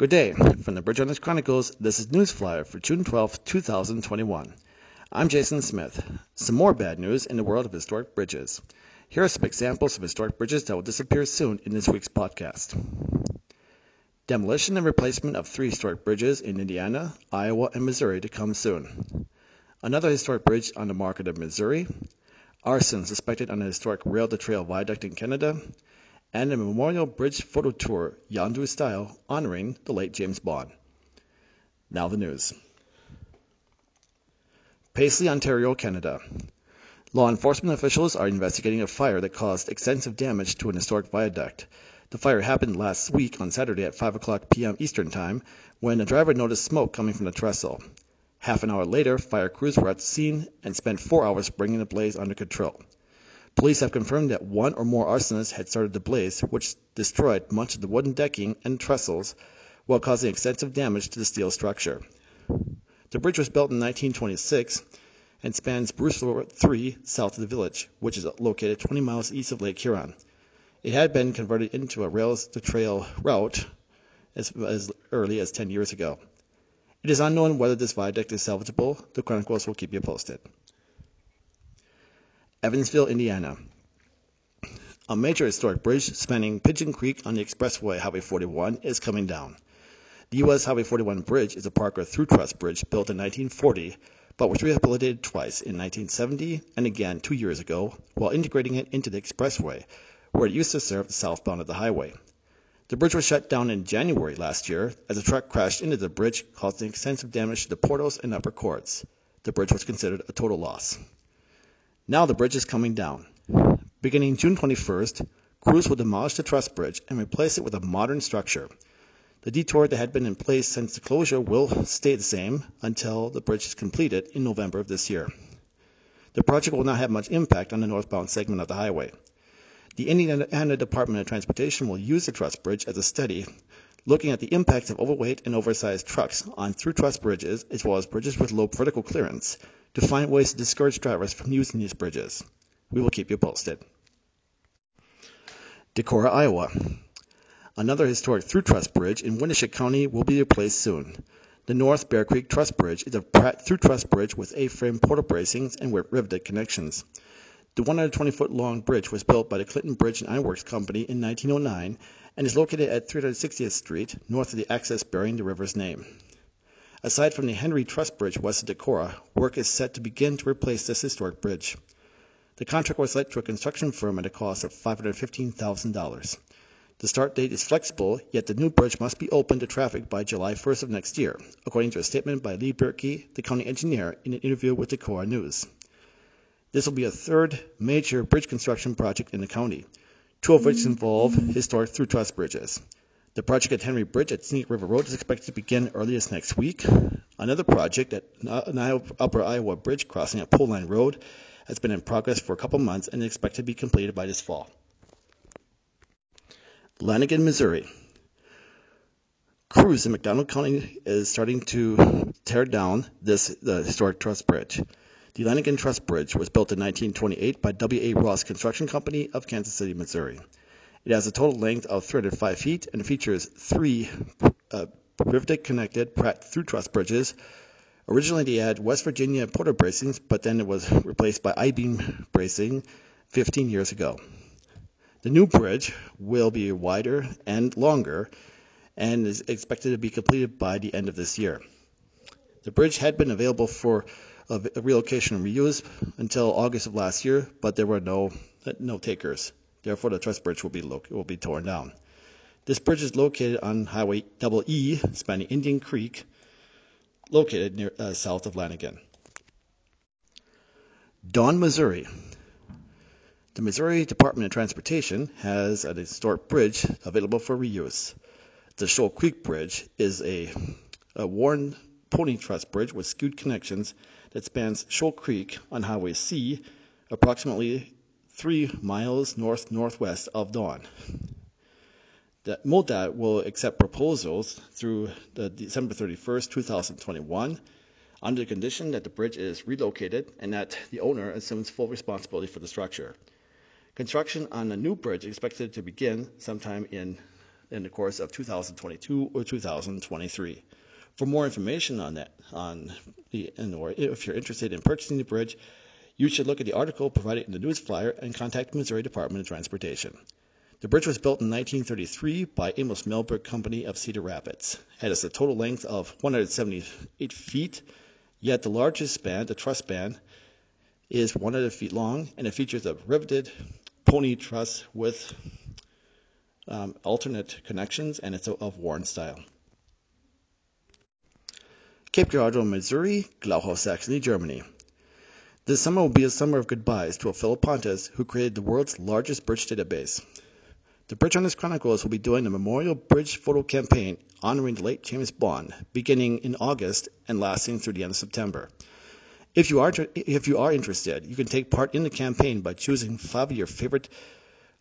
Good day. From the Bridge Hunters Chronicles, this is Newsflyer for June 12, 2021. I'm Jason Smith. Some more bad news in the world of historic bridges. Here are some examples of historic bridges that will disappear soon in this week's podcast. Demolition and replacement of three historic bridges in Indiana, Iowa, and Missouri to come soon. Another historic bridge on the market of Missouri. Arson suspected on a historic rail to trail viaduct in Canada and a memorial bridge photo tour, Yondu style, honoring the late James Baughn. Now the news. Paisley, Ontario, Canada. Law enforcement officials are investigating a fire that caused extensive damage to an historic viaduct. The fire happened last week on Saturday at 5 o'clock p.m. Eastern Time when a driver noticed smoke coming from the trestle. Half an hour later, fire crews were at the scene and spent four hours bringing the blaze under control. Police have confirmed that one or more arsonists had started the blaze, which destroyed much of the wooden decking and trestles while causing extensive damage to the steel structure. The bridge was built in 1926 and spans Bruce Road 3 south of the village, which is located 20 miles east of Lake Huron. It had been converted into a rails to trail route as, as early as 10 years ago. It is unknown whether this viaduct is salvageable. The Chronicles will keep you posted. Evansville, Indiana. A major historic bridge spanning Pigeon Creek on the expressway Highway 41 is coming down. The U.S. Highway 41 bridge is a Parker through truss bridge built in 1940, but was rehabilitated twice in 1970 and again two years ago while integrating it into the expressway, where it used to serve the southbound of the highway. The bridge was shut down in January last year as a truck crashed into the bridge, causing extensive damage to the portals and upper courts. The bridge was considered a total loss. Now the bridge is coming down. Beginning June 21st, crews will demolish the truss bridge and replace it with a modern structure. The detour that had been in place since the closure will stay the same until the bridge is completed in November of this year. The project will not have much impact on the northbound segment of the highway. The Indiana Department of Transportation will use the truss bridge as a study looking at the impacts of overweight and oversized trucks on through truss bridges as well as bridges with low vertical clearance to find ways to discourage drivers from using these bridges. We will keep you posted. Decorah, Iowa. Another historic through truss bridge in Winneshiek County will be replaced soon. The North Bear Creek Truss Bridge is a through truss bridge with A-frame portal bracings and riveted connections. The 120 foot long bridge was built by the Clinton Bridge and Ironworks Company in 1909 and is located at 360th Street, north of the access bearing the river's name. Aside from the Henry Truss Bridge west of Decorah, work is set to begin to replace this historic bridge. The contract was let to a construction firm at a cost of $515,000. The start date is flexible, yet the new bridge must be open to traffic by July 1st of next year, according to a statement by Lee Bjerke, the county engineer, in an interview with Decorah News. This will be a third major bridge construction project in the county, two of which involve historic through truss bridges. The project at Henry Bridge at Snake River Road is expected to begin earliest next week. Another project at Upper Iowa Bridge crossing at Pole Line Road has been in progress for a couple months and is expected to be completed by this fall. Lanagan, Missouri. Crews in McDonald County is starting to tear down this the historic truss bridge. The Lanagan Truss Bridge was built in 1928 by W.A. Ross Construction Company of Kansas City, Missouri. It has a total length of 305 feet and features three uh, riveted connected Pratt through truss bridges. Originally, they had West Virginia portal bracings, but then it was replaced by I-beam bracing 15 years ago. The new bridge will be wider and longer and is expected to be completed by the end of this year. The bridge had been available for relocation and reuse until August of last year, but there were no no takers. Therefore, the truss bridge will be lo- will be torn down. This bridge is located on Highway Double E, spanning Indian Creek, located near uh, south of Lanagan. Dawn, Missouri. The Missouri Department of Transportation has an historic bridge available for reuse. The Shoal Creek Bridge is a, a Warren pony truss bridge with skewed connections that spans Shoal Creek on Highway C, approximately three miles north northwest of Dawn. That MoDOT will accept proposals through the December 31st, 2021, under the condition that the bridge is relocated and that the owner assumes full responsibility for the structure. Construction on the new bridge is expected to begin sometime in in the course of 2022 or 2023. For more information on that, on the, or if you're interested in purchasing the bridge, you should look at the article provided in the news flyer and contact the Missouri Department of Transportation. The bridge was built in 1933 by Amos Milberg Company of Cedar Rapids. It has a total length of 178 feet, yet the largest span, the truss span, is 100 feet long, and it features a riveted pony truss with um, alternate connections, and it's of Warren style. Cape Girardeau, Missouri, Glauchau, Saxony, Germany. This summer will be a summer of goodbyes to a fellow Pontist who created the world's largest bridge database. The Bridge Hunters Chronicles will be doing a memorial bridge photo campaign honoring the late James Baughn, beginning in August and lasting through the end of September. If you are if you are interested, you can take part in the campaign by choosing five of your favorite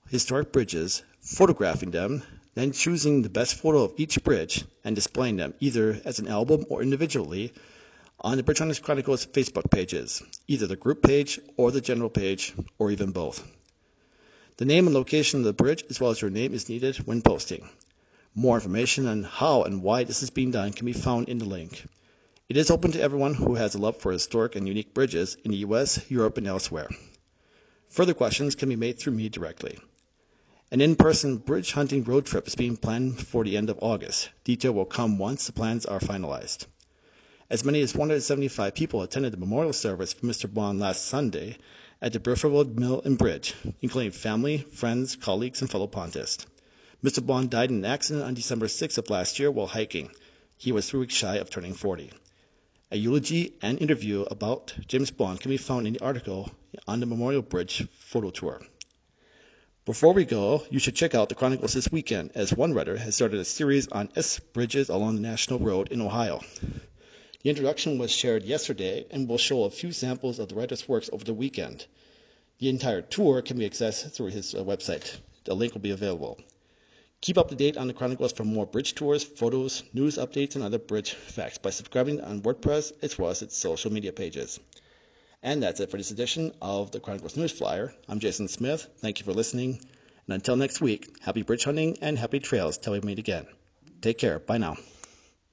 historic bridges, photographing them, then choosing the best photo of each bridge and displaying them either as an album or individually on the Bridge Chronicles Facebook pages, either the group page or the general page, or even both. The name and location of the bridge, as well as your name, is needed when posting. More information on how and why this is being done can be found in the link. It is open to everyone who has a love for historic and unique bridges in the US, Europe, and elsewhere. Further questions can be made through me directly. An in-person bridge hunting road trip is being planned for the end of August. Detail will come once the plans are finalized. As many as 175 people attended the memorial service for Mr. Baughn last Sunday, at the Burfordwood Mill and Bridge, including family, friends, colleagues, and fellow Pontists. Mr. Baughn died in an accident on December 6 of last year while hiking. He was three weeks shy of turning 40. A eulogy and interview about James Baughn can be found in the article on the Memorial Bridge photo tour. Before we go, you should check out the Chronicles this weekend, as one writer has started a series on S bridges along the National Road in Ohio. The introduction was shared yesterday and will show a few samples of the writer's works over the weekend. The entire tour can be accessed through his uh, website. The link will be available. Keep up to date on the Chronicles for more bridge tours, photos, news updates, and other bridge facts by subscribing on WordPress as well as its social media pages. And that's it for this edition of the Chronicles News Flyer. I'm Jason Smith. Thank you for listening. And until next week, happy bridge hunting and happy trails till we meet again. Take care. Bye now.